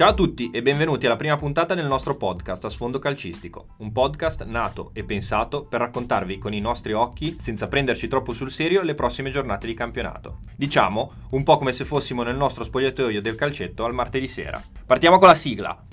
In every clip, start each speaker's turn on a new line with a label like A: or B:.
A: Ciao a tutti e benvenuti alla prima puntata del nostro podcast a sfondo calcistico, un podcast nato e pensato per raccontarvi con i nostri occhi, senza prenderci troppo sul serio, le prossime giornate di campionato. Diciamo, un po' come se fossimo nel nostro spogliatoio del calcetto al martedì sera. Partiamo con la sigla.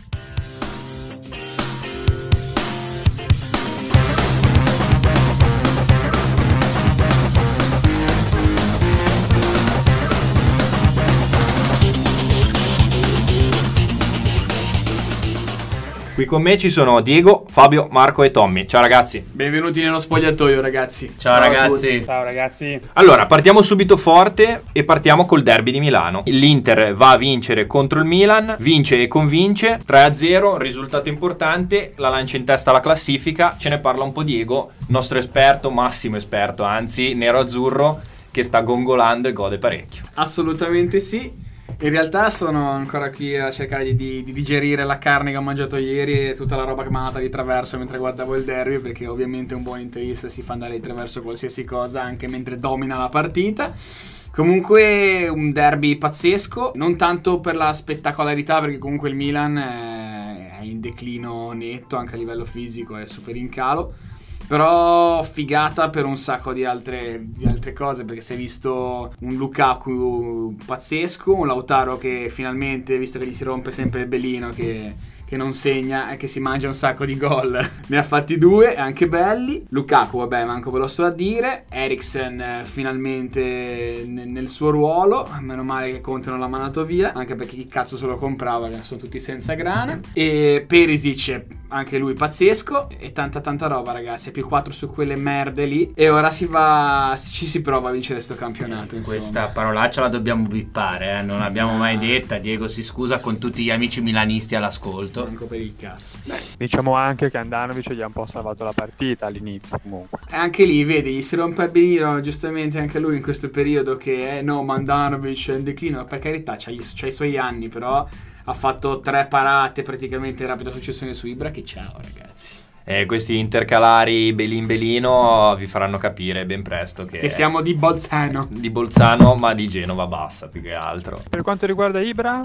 A: Qui con me ci sono Diego, Fabio, Marco e Tommy. Ciao ragazzi.
B: Benvenuti nello spogliatoio, ragazzi.
C: Ciao,
B: a
C: ragazzi.
D: Ciao ragazzi.
A: Allora, partiamo subito forte e partiamo col derby di Milano. L'Inter va a vincere contro il Milan, vince e convince 3-0, risultato importante, la lancia in testa alla classifica. Ce ne parla un po' Diego, nostro esperto, massimo esperto, anzi, nero-azzurro, che sta gongolando e gode parecchio.
B: Assolutamente sì. In realtà sono ancora qui a cercare di, di- di digerire la carne che ho mangiato ieri e tutta la roba che mi è andata di traverso mentre guardavo il derby, perché ovviamente un buon interista si fa andare di traverso qualsiasi cosa anche mentre domina la partita. Comunque un derby pazzesco, non tanto per la spettacolarità, perché comunque il Milan è in declino netto anche a livello fisico, è super in calo. Però figata per un sacco di altre, di altre cose perché si è visto un Lukaku pazzesco, un Lautaro che finalmente, visto che gli si rompe sempre il belino, che, che non segna e che si mangia un sacco di gol, ne ha fatti due, anche belli. Lukaku, vabbè, manco ve lo sto a dire. Eriksen eh, finalmente ne- nel suo ruolo, meno male che Conte non l'ha mandato via, anche perché chi cazzo se lo comprava, sono tutti senza grana. E Perisic, anche lui pazzesco, e tanta tanta roba ragazzi, più 4 su quelle merde lì. E ora si va, ci si prova a vincere sto campionato, insomma.
C: Questa parolaccia la dobbiamo bippare, eh, non l'abbiamo mai detta. Diego si scusa con tutti gli amici milanisti all'ascolto.
B: Manco per il cazzo.
D: Diciamo anche che Andanovic gli ha un po' salvato la partita all'inizio comunque.
B: E anche lì, vedi, gli si rompe il benino, giustamente anche lui in questo periodo che, eh, no, Mandanovic è in declino, per carità, c'ha, gli- c'ha i suoi anni, però ha fatto tre parate praticamente in rapida successione su Ibra, che ciao ragazzi.
A: E questi intercalari Belin Belino vi faranno capire ben presto che,
B: Che siamo di Bolzano.
A: di Bolzano, ma di Genova bassa più che altro.
D: Per quanto riguarda Ibra,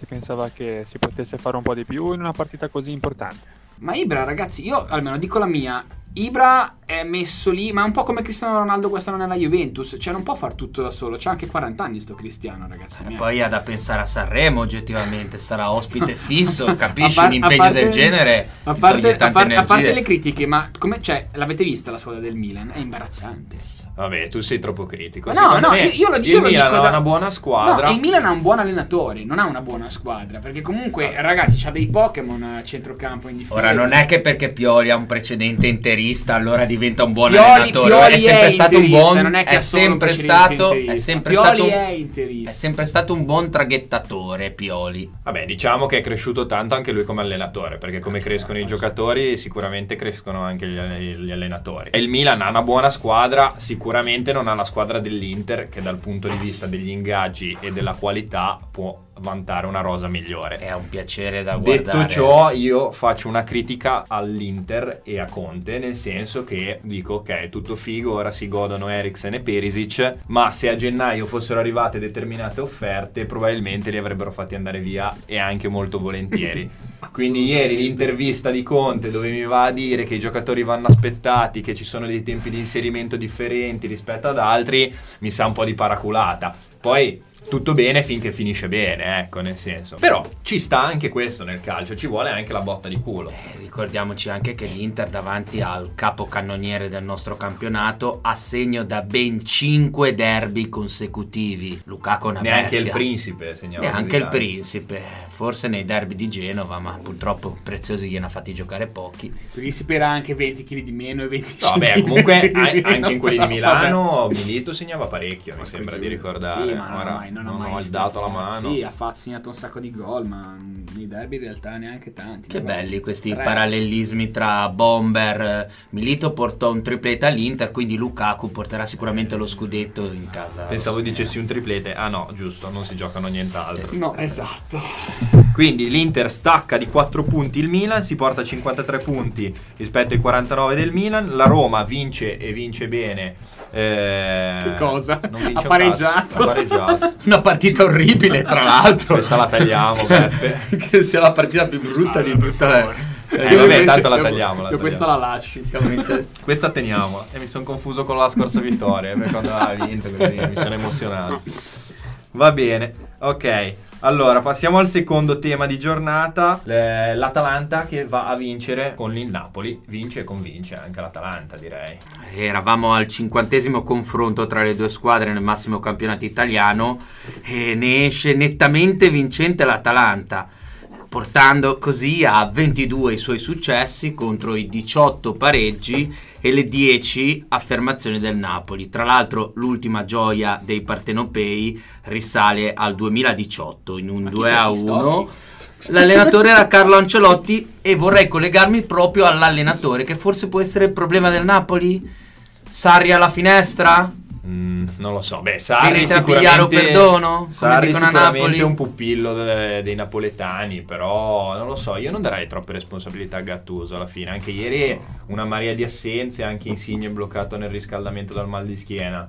D: si pensava che si potesse fare un po' di più in una partita così importante.
B: Ma Ibra, ragazzi, io almeno dico la mia. Ibra è messo lì, ma è un po' come Cristiano Ronaldo quest'anno nella Juventus. Cioè, non può far tutto da solo. C'ha anche 40 anni sto Cristiano, ragazzi.
C: E
B: miei.
C: poi ha da pensare a Sanremo, oggettivamente. Sarà ospite fisso, capisci?
B: Par-
C: un impegno
B: parte-
C: del genere
B: A
C: ti
B: parte,
C: toglie
B: a
C: tante
B: par- a parte le critiche, ma come, cioè, l'avete vista la squadra del Milan? È imbarazzante.
A: Vabbè, tu sei troppo critico.
B: No,
A: Secondo
B: no,
A: me
B: io, io lo, io
A: il
B: lo
A: Milan
B: dico
A: ha
B: da-
A: una buona squadra.
B: No, il Milan ha un buon allenatore, non ha una buona squadra. Perché comunque, ragazzi, c'ha dei Pokémon a centrocampo in difesa.
C: Ora non è che perché Pioli ha un precedente interista allora diventa un buon
B: Pioli-
C: allenatore,
B: Pioli
C: è sempre
B: è
C: stato un
B: interista,
C: buon
B: non è che
C: è sempre stato è sempre
B: Pioli
C: stato
B: è interista.
C: è sempre stato un buon traghettatore Pioli.
A: Vabbè, diciamo che è cresciuto tanto anche lui come allenatore, perché come crescono i giocatori, sicuramente crescono anche gli, gli allenatori. E il Milan ha una buona squadra, sicuramente non ha la squadra dell'Inter, che dal punto di vista degli ingaggi e della qualità può vantare una rosa migliore.
C: È un piacere da
A: Detto
C: guardare.
A: ciò, io faccio una critica all'Inter e a Conte, nel senso che dico ok, tutto figo, ora si godono Eriksen e Perisic, ma se a gennaio fossero arrivate determinate offerte, probabilmente li avrebbero fatti andare via e anche molto volentieri. Quindi ieri l'intervista di Conte dove mi va a dire che i giocatori vanno aspettati, che ci sono dei tempi di inserimento differenti rispetto ad altri, mi sa un po' di paraculata. Poi tutto bene finché finisce bene, ecco, nel senso. Però ci sta anche questo nel calcio, ci vuole anche la botta di culo.
C: Eh, Ricordiamoci anche che l'Inter davanti al capocannoniere del nostro campionato ha segno da ben 5 derby consecutivi. Lukaku è una
A: Neanche
C: bestia.
A: il principe segnava.
C: Neanche il principe, forse nei derby di Genova, ma purtroppo Preziosi gliene ha fatti giocare pochi.
B: Si spera anche 20 kg di meno e 20
A: No, vabbè,
B: kg
A: comunque
B: di
A: an-
B: meno,
A: anche in quelli di. Milano Milito segnava parecchio, mi sembra di ricordare.
B: Sì, ma no, non,
A: Non
B: ha mai
A: dato
B: strafatto.
A: mano.
B: Sì, ha fatto, segnato un sacco di gol, ma nei derby in realtà neanche tanti.
C: Che
B: Vabbè,
C: belli questi
B: tre.
C: parallelismi tra Bomber. eh, Milito portò un triplete all'Inter, quindi Lukaku porterà sicuramente lo scudetto in casa.
A: Pensavo dicessi un triplete. Ah no, giusto, non si giocano nient'altro.
B: No, esatto.
A: Quindi l'Inter stacca di 4 punti il Milan, si porta a 53 punti rispetto ai 49 del Milan. La Roma vince e vince bene. eh,
B: Che cosa?
A: Non vince
B: Ha
A: un
B: pareggiato.
A: cazzo, ha pareggiato.
C: Una partita orribile, tra l'altro.
A: Questa la tagliamo, Beppe.
C: che sia la partita più brutta di tutta la.
A: Eh, vabbè, tanto la tagliamo. La
B: Io questa
A: tagliamo.
B: la lasci.
C: Siamo in se-
A: Questa teniamola. E mi sono confuso con la scorsa vittoria. Per quando ha vinto, così mi sono emozionato. Va bene, ok. Allora, passiamo al secondo tema di giornata. L'Atalanta che va a vincere con il Napoli. Vince e convince anche l'Atalanta, direi.
C: Eravamo al cinquantesimo confronto tra le due squadre nel massimo campionato italiano e ne esce nettamente vincente l'Atalanta, portando così a 22 i suoi successi contro i 18 pareggi e le 10 affermazioni del Napoli. Tra l'altro l'ultima gioia dei partenopei risale al 2018 in un
B: Ma chi
C: 2
B: sei,
C: a
B: Stocchi?
C: 1. L'allenatore era Carlo Ancelotti e vorrei collegarmi proprio all'allenatore che forse può essere il problema del Napoli. Sarri alla finestra?
A: Mm, non lo so. Beh, Sarri sicuramente...
C: perdono?
A: Sarri sicuramente un pupillo de- dei napoletani, però non lo so, io non darei troppe responsabilità a Gattuso alla fine. Anche ieri una marea di assenze, anche Insigne bloccato nel riscaldamento dal mal di schiena.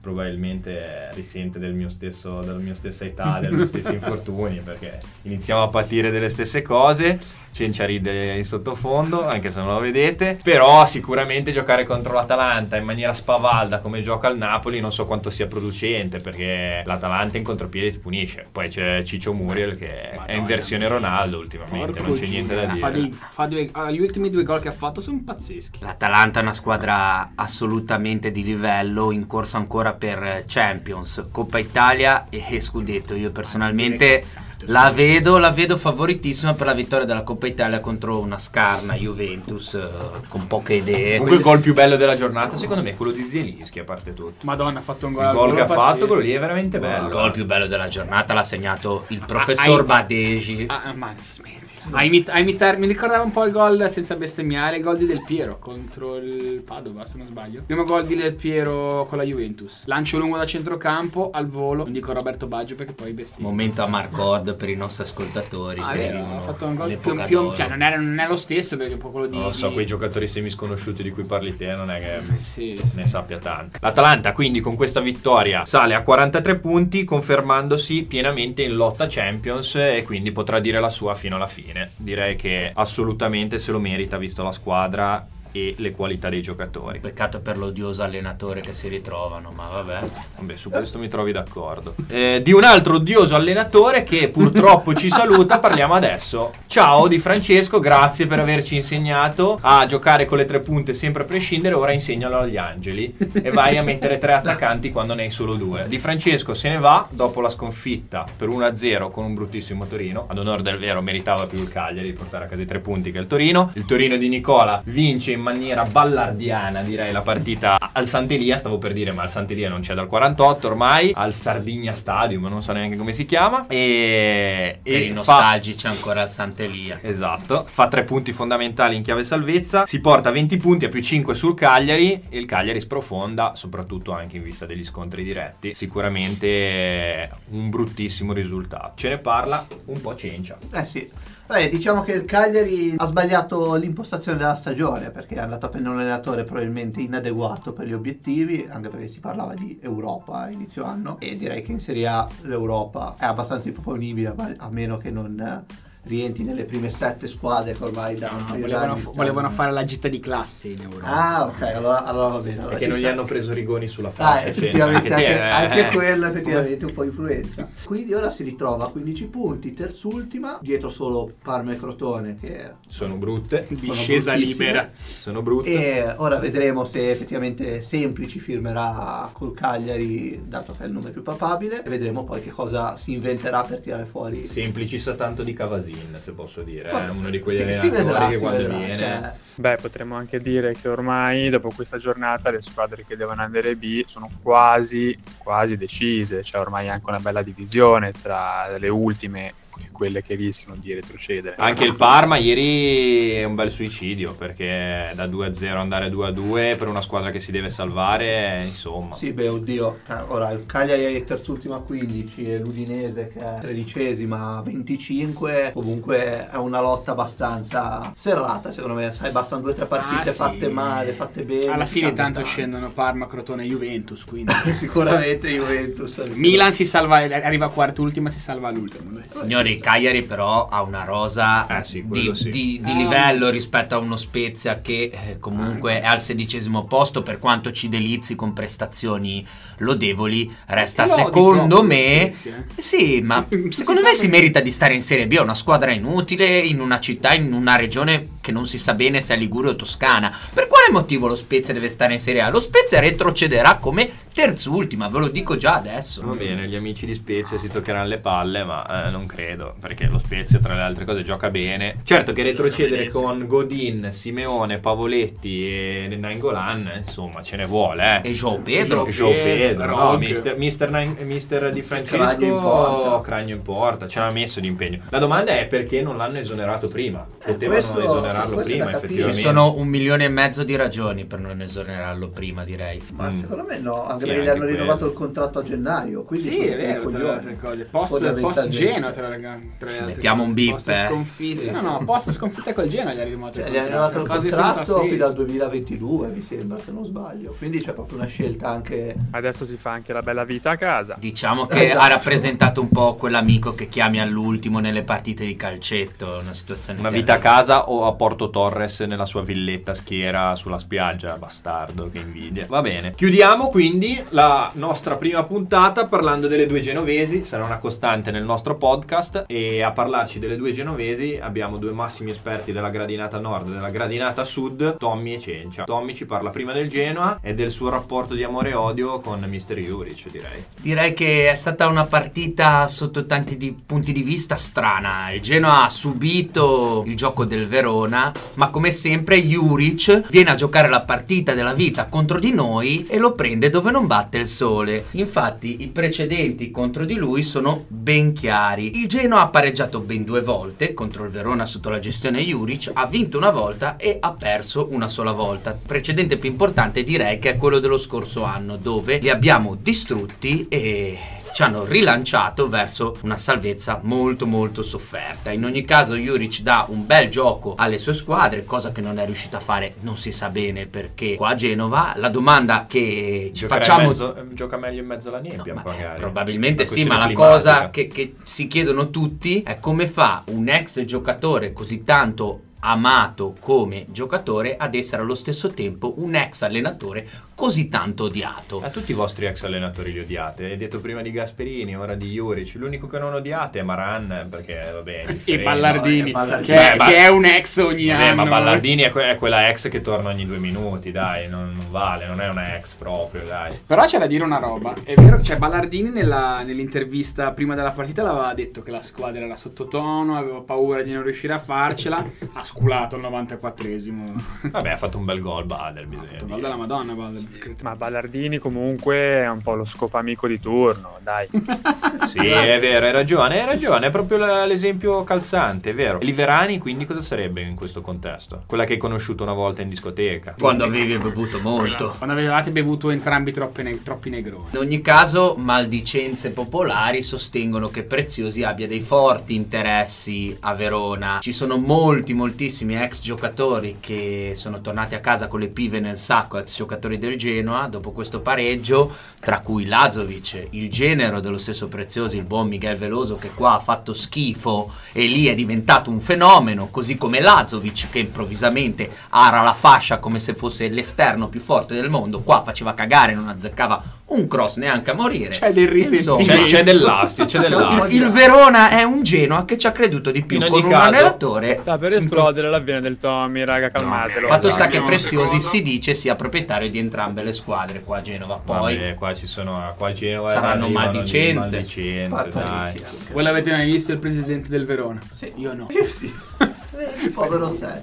A: Probabilmente risente del mio stesso, della mia stessa età, dei miei stessi infortuni, perché iniziamo a patire delle stesse cose. Cencia ride in sottofondo, anche se non lo vedete. Però sicuramente giocare contro l'Atalanta in maniera spavalda come gioca il Napoli non so quanto sia producente, perché l'Atalanta in contropiede si punisce. Poi c'è Ciccio Muriel che è in
B: Madonna
A: versione. Ronaldo ultimamente, non c'è niente da dire.
B: Fa dei- fa due- gli ultimi due gol che ha fatto sono pazzeschi.
C: L'Atalanta è una squadra assolutamente di livello, in corsa ancora per Champions, Coppa Italia e Scudetto. Io personalmente la vedo, la vedo favoritissima per la vittoria della Coppa Italia contro una scarna Juventus eh, con poche idee.
A: Comunque il gol più bello della giornata secondo me è quello di Zielinski a parte tutto.
B: Madonna, ha fatto un gol.
A: Il gol che ha
B: pazzesco.
A: fatto, quello lì è veramente
C: Il
A: bello.
C: gol più bello della giornata l'ha segnato il professor
B: hai-
C: Badegi.
B: Ah, ma smetti. A, imit- a imitare, mi ricordava un po' il gol senza bestemmiare, il gol di Del Piero contro il Padova, se non sbaglio. Il primo gol di Del Piero con la Juventus. Lancio lungo da centrocampo al volo, non dico Roberto Baggio perché poi bestemmia.
C: Momento a Marcord per i nostri ascoltatori.
B: Ah,
C: che
B: vero, ha fatto un gol più, più cioè, non, era- non è lo stesso perché è un po' quello di
A: Non lo so, quei giocatori semisconosciuti di cui parli te non è che
B: Sì, sì.
A: ne sappia tanto. L'Atalanta quindi con questa vittoria sale a 43 punti confermandosi pienamente in lotta Champions e quindi potrà dire la sua fino alla fine. Direi che assolutamente se lo merita visto la squadra e le qualità dei giocatori.
C: Peccato per l'odioso allenatore che si ritrovano, ma vabbè.
A: Vabbè, su questo mi trovi d'accordo. Eh, di un altro odioso allenatore che purtroppo ci saluta, parliamo adesso. Ciao Di Francesco, grazie per averci insegnato a giocare con le tre punte sempre a prescindere. Ora insegnalo agli angeli e vai a mettere tre attaccanti quando ne hai solo due. Di Francesco se ne va dopo la sconfitta per 1-0 con un bruttissimo Torino. Ad onore del vero, meritava più il Cagliari di portare a casa i tre punti che il Torino. Il Torino di Nicola vince in maniera ballardiana, direi, la partita al Sant'Elia. Stavo per dire, ma al Sant'Elia non c'è dal 48 ormai. Al Sardigna Stadium, non so neanche come si chiama. E,
C: Per
A: e
C: i
A: fa-
C: nostalgici ancora il Sant'Elia.
A: Esatto, fa tre punti fondamentali in chiave salvezza, si porta a 20 punti a più 5 sul Cagliari e il Cagliari sprofonda, soprattutto anche in vista degli scontri diretti. Sicuramente un bruttissimo risultato. Ce ne parla un po' Cencia.
E: Eh sì. Vabbè, diciamo che il Cagliari ha sbagliato l'impostazione della stagione perché è andato a prendere un allenatore probabilmente inadeguato per gli obiettivi, anche perché si parlava di Europa a inizio anno e direi che in Serie A l'Europa è abbastanza improponibile a meno che non rientri nelle prime sette squadre che ormai da un
B: No,
E: paio
B: volevano,
E: stanno-
B: volevano fare la gita di classe in Europa.
E: Ah, ok, allora, allora va bene. allora
A: Perché non gli hanno preso Rigoni sulla
E: Ah,
A: faccia.
E: effettivamente
A: Fede,
E: anche,
A: eh.
E: anche quello effettivamente un po' influenza. Quindi ora si ritrova a 15 punti, terzultima, dietro solo Parma e Crotone che
A: Sono brutte,
B: Discesa libera.
A: sono brutte.
E: e ora vedremo se effettivamente Semplici firmerà col Cagliari, dato che è il nome più papabile, e vedremo poi che cosa si inventerà per tirare fuori.
A: Semplici sa tanto di Cavasi. Godin, se posso dire.
E: Ma-
A: È uno di quegli
E: si- si
A: allenatori
E: vedrà,
A: che quando
E: vedrà,
A: viene...
E: cioè,
D: Beh, potremmo anche dire che ormai dopo questa giornata le squadre che devono andare B sono quasi, quasi decise. C'è ormai anche una bella divisione tra le ultime quelle che rischiano di retrocedere.
A: Anche il Parma ieri è un bel suicidio perché da 2-0 andare a 2-2 per una squadra che si deve salvare, insomma.
E: Sì, beh, oddio. Eh, Ora il Cagliari è terzultima a 15 e l'Udinese che è tredicesima a 25. Comunque è una lotta abbastanza serrata, secondo me. Sai, bastano due o tre partite
B: Ah, sì.
E: fatte male, fatte bene.
B: Alla fine tanto scendono Parma, Crotone e Juventus, quindi...
E: Sicuramente Juventus.
B: Milan si salva, arriva a quart'ultima, si salva all'ultimo. dai.
C: Signori, Cagliari però ha una rosa
A: Eh sì,
C: di,
A: sì.
C: di- di
B: Ah.
C: livello rispetto a uno Spezia che eh, comunque è al sedicesimo posto per quanto ci delizi con prestazioni lodevoli, resta secondo me...
B: Eh.
C: Eh Sì, ma secondo me si merita di stare in Serie B, è una squadra inutile in una città, in una regione che non si sa bene se è Liguria o Toscana. Per quale motivo lo Spezia deve stare in Serie A? Lo Spezia retrocederà come terzultima, ve lo dico già adesso.
A: Va bene, gli amici di Spezia si toccheranno le palle, ma eh, non credo, perché lo Spezia tra le altre cose gioca bene. Certo che retrocedere con Godin, Simeone, Pavoletti e Nainggolan, insomma, ce ne vuole, eh.
C: E João Pedro?
A: João Pedro, no, mister, mister, Nain- mister Di
E: Cragno in
A: Francesco,
E: porta.
A: Cragno in porta, ce l'ha messo di impegno. La domanda è perché non l'hanno esonerato prima? Potevano
E: questo-
A: esonerarlo prima,
E: capire.
C: Ci
A: effettivamente.
C: sono un milione e mezzo di ragioni per non esonerarlo prima, direi.
E: Ma
A: Mm.
E: secondo me no, anche
A: Sì,
E: perché gli hanno rinnovato
A: quello.
E: il contratto a gennaio. Quindi
B: Sì, è vero, tra le cose. Post,
E: Fondamentalmente.
B: post Genoa, tra le, tra le
C: Ci
B: altre
C: mettiamo un bip,
B: Post
C: eh.
B: sconfitte. No, no, post sconfitta col Genoa gli ha rinnovato
E: Cioè,
B: il
E: gli hanno rinnovato il contratto fino al
B: senso.
E: 2022, mi sembra, se non sbaglio. Quindi c'è proprio una scelta anche.
D: Adesso si fa anche la bella vita a casa.
C: Diciamo che
E: Esatto.
C: ha rappresentato un po' quell'amico che chiami all'ultimo nelle partite di calcetto, una situazione
A: Una
C: terribile.
A: Vita a casa o a Porto Torres nella sua villetta schiera sulla spiaggia, bastardo, che invidia. Va bene. Chiudiamo quindi la nostra prima puntata parlando delle due genovesi, sarà una costante nel nostro podcast e a parlarci delle due genovesi abbiamo due massimi esperti della gradinata nord e della gradinata sud, Tommy e Cencia. Tommy ci parla prima del Genoa e del suo rapporto di amore e odio con Mr. Juric, direi.
C: Direi che è stata una partita sotto tanti di- punti di vista strana. Il Genoa ha subito il gioco del Verona, ma come sempre Juric viene a giocare la partita della vita contro di noi e lo prende dove non batte il sole. Infatti i precedenti contro di lui sono ben chiari. Il Genoa ha pareggiato ben due volte contro il Verona sotto la gestione Juric, ha vinto una volta e ha perso una sola volta. Precedente più importante direi che è quello dello scorso anno dove li abbiamo distrutti e ci hanno rilanciato verso una salvezza molto molto sofferta. In ogni caso Juric dà un bel gioco alle sue squadre, cosa che non è riuscita a fare non si sa bene perché qua a Genova. La domanda che ci
A: Giocherà
C: facciamo
A: mezzo- gioca meglio in mezzo alla
C: No,
A: nebbia,
C: eh,
A: magari.
C: probabilmente sì, ma la cosa che, che si chiedono tutti è come fa un ex giocatore così tanto amato come giocatore ad essere allo stesso tempo un ex allenatore così tanto odiato.
A: A tutti i vostri ex allenatori li odiate. Hai detto prima di Gasperini, ora di Juric. L'unico che non odiate è Maran, perché vabbè. è
B: E. Ballardini,
E: no, Ballardini.
B: che, è,
A: Eh, ma-
B: che è un ex ogni
A: Vabbè,
B: anno.
A: ma Ballardini è, que- è quella ex che torna ogni due minuti, dai, non, non vale, non è una ex proprio, dai.
B: Però c'è da dire una roba, è vero, cioè Ballardini nella- nell'intervista prima della partita l'aveva detto che la squadra era sottotono, aveva paura di non riuscire a farcela, ha sculato al 94esimo.
A: Vabbè, ha fatto un bel gol Bader, bisogna
B: Gol
A: dire.
B: della Madonna, Bader.
D: Ma Ballardini comunque è un po' lo scopamico di turno, dai.
A: Sì, è vero, hai ragione, hai ragione, è proprio la- l'esempio calzante, è vero. Liverani, quindi cosa sarebbe in questo contesto? Quella che hai conosciuto una volta in discoteca.
C: Quando avevi bevuto molto.
B: Quando avevate bevuto entrambi ne- troppi negroni.
C: In ogni caso, maldicenze popolari sostengono che Preziosi abbia dei forti interessi a Verona. Ci sono molti, moltissimi ex giocatori che sono tornati a casa con le pive nel sacco, ex giocatori del Genoa, dopo questo pareggio, tra cui Lazovic, il genero dello stesso Preziosi, il buon Miguel Veloso, che qua ha fatto schifo e lì è diventato un fenomeno, così come Lazovic, che improvvisamente ara la fascia come se fosse l'esterno più forte del mondo, qua faceva cagare, non azzeccava un cross neanche a morire.
B: C'è del
C: Insomma,
B: risentimento.
A: C'è, c'è dell'astio, c'è dell'astio.
C: il, il Verona è un Genoa che ci ha creduto di più con
A: ogni
C: un
A: caso-
C: allenatore
D: Sta per esplodere esplodere la vena del Tommy, raga, calmatelo.
C: Fatto sta che Preziosi si dice sia proprietario di entrambe le squadre qua a Genova. Poi
A: Vabbè, qua ci sono qua a Genova
C: Saranno
A: arrivano
C: maldicenze.
A: maldicenze, dai.
B: Voi l'avete mai visto il presidente del Verona?
E: Sì.
B: Io no.
E: Io sì. Povero
C: sa-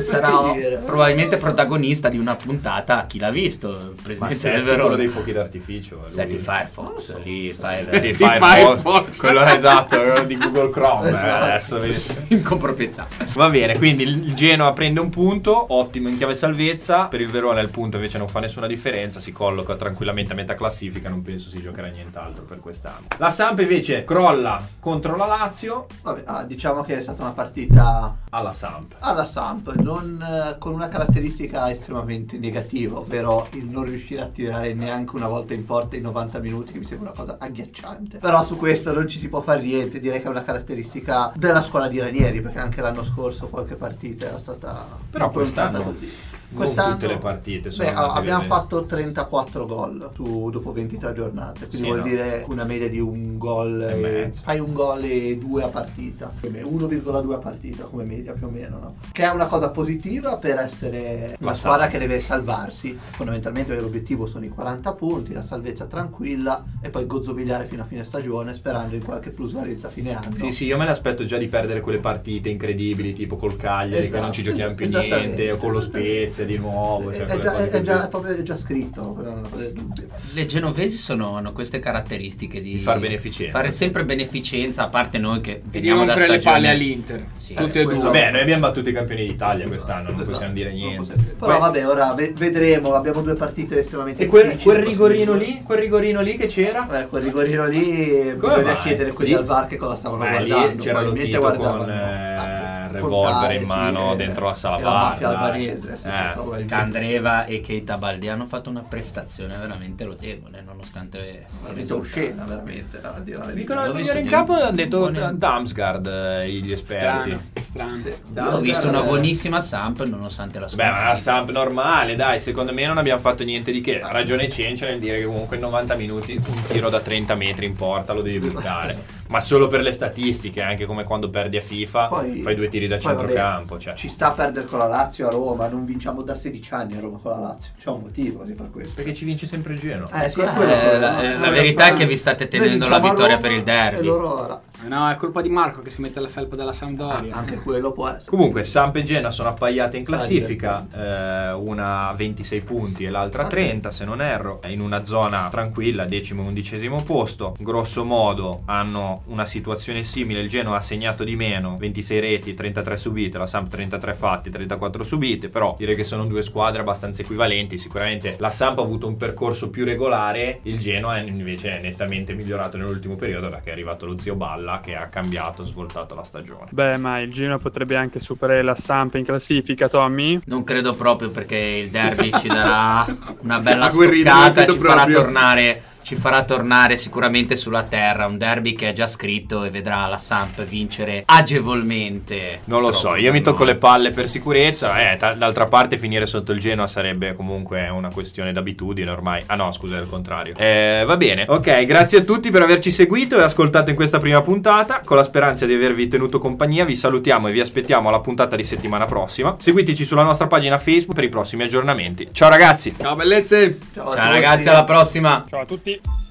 C: sarà probabilmente protagonista di una puntata. Chi l'ha visto? Presidente del
A: quello
C: Verona.
A: dei fuochi d'artificio. lui.
C: Senti Firefox, lì
A: Firefox.
B: Firefox.
A: Quello esatto, quello di Google Chrome. eh,
E: Esatto,
A: adesso
E: sì.
C: in comproprietà.
A: Va bene, quindi il Genoa prende un punto, ottimo in chiave salvezza. Per il Verona il punto invece non fa nessuna differenza, si colloca tranquillamente a metà classifica, non penso si giocherà nient'altro per quest'anno. La Samp invece crolla contro la Lazio
E: Vabbè, ah, diciamo che è stata una partita
A: alla Samp.
E: alla Samp, non, eh, con una caratteristica estremamente negativa, ovvero il non riuscire a tirare neanche una volta in porta in 90 minuti, che mi sembra una cosa agghiacciante. Però su questo non ci si può fare niente, direi che è una caratteristica della scuola di Ranieri, perché anche l'anno scorso qualche partita era stata
A: Però quest'anno
E: così.
A: Non tutte le partite
E: beh, abbiamo fatto 34 gol su- dopo 23 giornate, quindi
A: Sì,
E: vuol
A: no.
E: dire una media di un gol,
A: E
E: e-
A: mezzo.
E: fai un gol e due a partita, più o meno, 1,2 a partita come media più o meno, no? che è una cosa positiva per essere una
A: La
E: squadra che deve salvarsi, fondamentalmente l'obiettivo sono i 40 punti, la salvezza tranquilla e poi gozzovigliare fino a fine stagione sperando in qualche plusvalenza a fine anno.
A: Sì, sì, io me l'aspetto già di perdere quelle partite incredibili, tipo col Cagliari, che
E: Esatto,
A: non ci giochiamo più niente, o con lo
E: esattamente.
A: Spezia di nuovo.
E: È,
A: cioè
E: è già, è, già- è proprio è già scritto, cosa del dubbio.
C: Le genovesi sono, hanno queste caratteristiche di,
A: Di far beneficenza.
C: Fare sempre beneficenza, a parte noi che
B: E
C: veniamo da
B: rompere le palle all'Inter.
C: Sì,
B: Tutti e
E: quello-
B: due.
A: Vabbè, noi abbiamo battuto i campioni d'Italia quest'anno, non
E: Esatto,
A: possiamo dire
E: non
A: niente.
E: possiamo. Però
A: Poi-
E: vabbè, ora ve- vedremo, abbiamo due partite estremamente
A: E quel,
E: difficili.
A: quel rigorino lì, quel rigorino lì che c'era?
E: Eh, quel rigorino lì
A: Come
E: bisogna
A: mai?
E: chiedere quelli
A: Lì-
E: al VAR che cosa stavano
A: Beh, lì
E: guardando.
A: c'era lo con eh, revolver in
E: sì,
A: mano
E: eh,
A: dentro la sala VAR,
E: La mafia albanese, sì,
A: Eh,
E: sì.
C: Candreva e Keita Baldi hanno fatto una prestazione veramente lodevole, nonostante il
E: Veramente oscena, veramente. a dire la.
A: Dicono il migliore in campo hanno detto
C: buone-
A: Damsgaard eh, gli esperti.
B: Strano.
E: Sì.
C: Ho visto una buonissima Samp nonostante la
A: Beh, ma la. Samp normale, dai, secondo me non abbiamo fatto niente di che. Ha ragione Cencio nel dire che comunque in 90 minuti un tiro da 30 metri in porta lo devi buttare. Ma solo per le statistiche, anche come quando perdi a FIFA,
E: Poi-
A: fai due tiri da
E: vabbè,
A: centrocampo. Cioè.
E: Ci sta a perdere con la Lazio a Roma, non vinciamo da 16 anni a Roma con la Lazio. C'è un motivo di far questo.
A: Perché ci vince sempre il Genoa.
E: Eh sì,
C: Eh,
E: è quello il problema.
C: la-
E: Noi
C: la verità
E: abbiamo-
C: è che vi state tenendo la vittoria
E: Roma
C: per il derby.
B: Eh No, è colpa di Marco che si mette la felpa della Sampdoria.
E: Ah, anche quello può essere.
A: Comunque, Samp e Genoa sono appaiate in classifica, eh, una a 26 punti e l'altra a 30 se non erro, in una zona tranquilla, decimo e undicesimo posto. Grosso modo hanno una situazione simile, il Genoa ha segnato di meno, 26 reti, 33 subite, la Samp 33 fatti, 34 subite, però direi che sono due squadre abbastanza equivalenti, sicuramente la Samp ha avuto un percorso più regolare, il Genoa invece è nettamente migliorato nell'ultimo periodo perché è arrivato lo zio Balla che ha cambiato, svoltato la stagione.
D: Beh, ma il Genoa potrebbe anche superare la Samp in classifica, Tommy?
C: Non credo proprio perché il derby ci darà una bella stoccata, ci farà
B: proprio.
C: tornare ci farà tornare sicuramente sulla terra un derby che è già scritto e vedrà la Samp vincere agevolmente.
A: Non lo so, io mi tocco le palle per sicurezza. Eh, ta- d'altra parte, finire sotto il Genoa sarebbe comunque una questione d'abitudine ormai. Ah, no, scusa, è il contrario. Eh, va bene. Ok, grazie a tutti per averci seguito e ascoltato in questa prima puntata. Con la speranza di avervi tenuto compagnia, vi salutiamo e vi aspettiamo alla puntata di settimana prossima. Seguiteci sulla nostra pagina Facebook per i prossimi aggiornamenti. Ciao, ragazzi!
B: Ciao bellezze!
E: Ciao,
C: Ciao ragazzi, alla prossima!
D: Ciao a tutti. Bye.